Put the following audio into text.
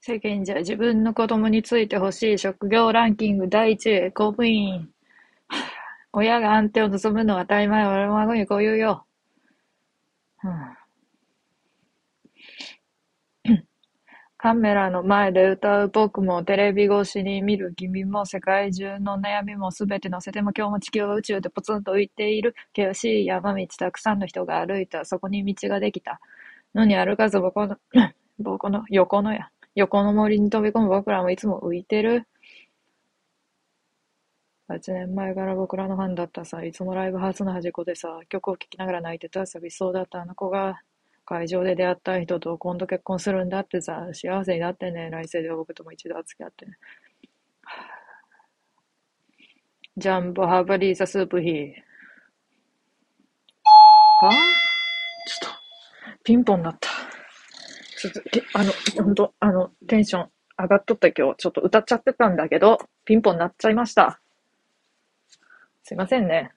世間じゃ自分の子供についてほしい職業ランキング第一位、公務員。親が安定を望むのは当たり前、俺の孫にこう言うよ。カメラの前で歌う僕も、テレビ越しに見る君も、世界中の悩みもすべて乗せても、今日も地球は宇宙でポツンと浮いている。険しい山道、たくさんの人が歩いた。そこに道ができた。のに歩かず僕の、僕の横のや、横の森に飛び込む僕らもいつも浮いてる。8年前から僕らのファンだったさ、いつもライブハウスの端っこでさ、曲を聴きながら泣いてた寂しそうだったあの子が、会場で出会った人と今度結婚するんだってさ、幸せになってね、来世では僕とも一度付き合ってね。ジャンボハーバリーザスープヒー。あちょっと、ピンポンなった。ちょっと、あの、本当、あの、テンション上がっとった今日、ちょっと歌っちゃってたんだけど、ピンポン鳴っちゃいました。すいませんね。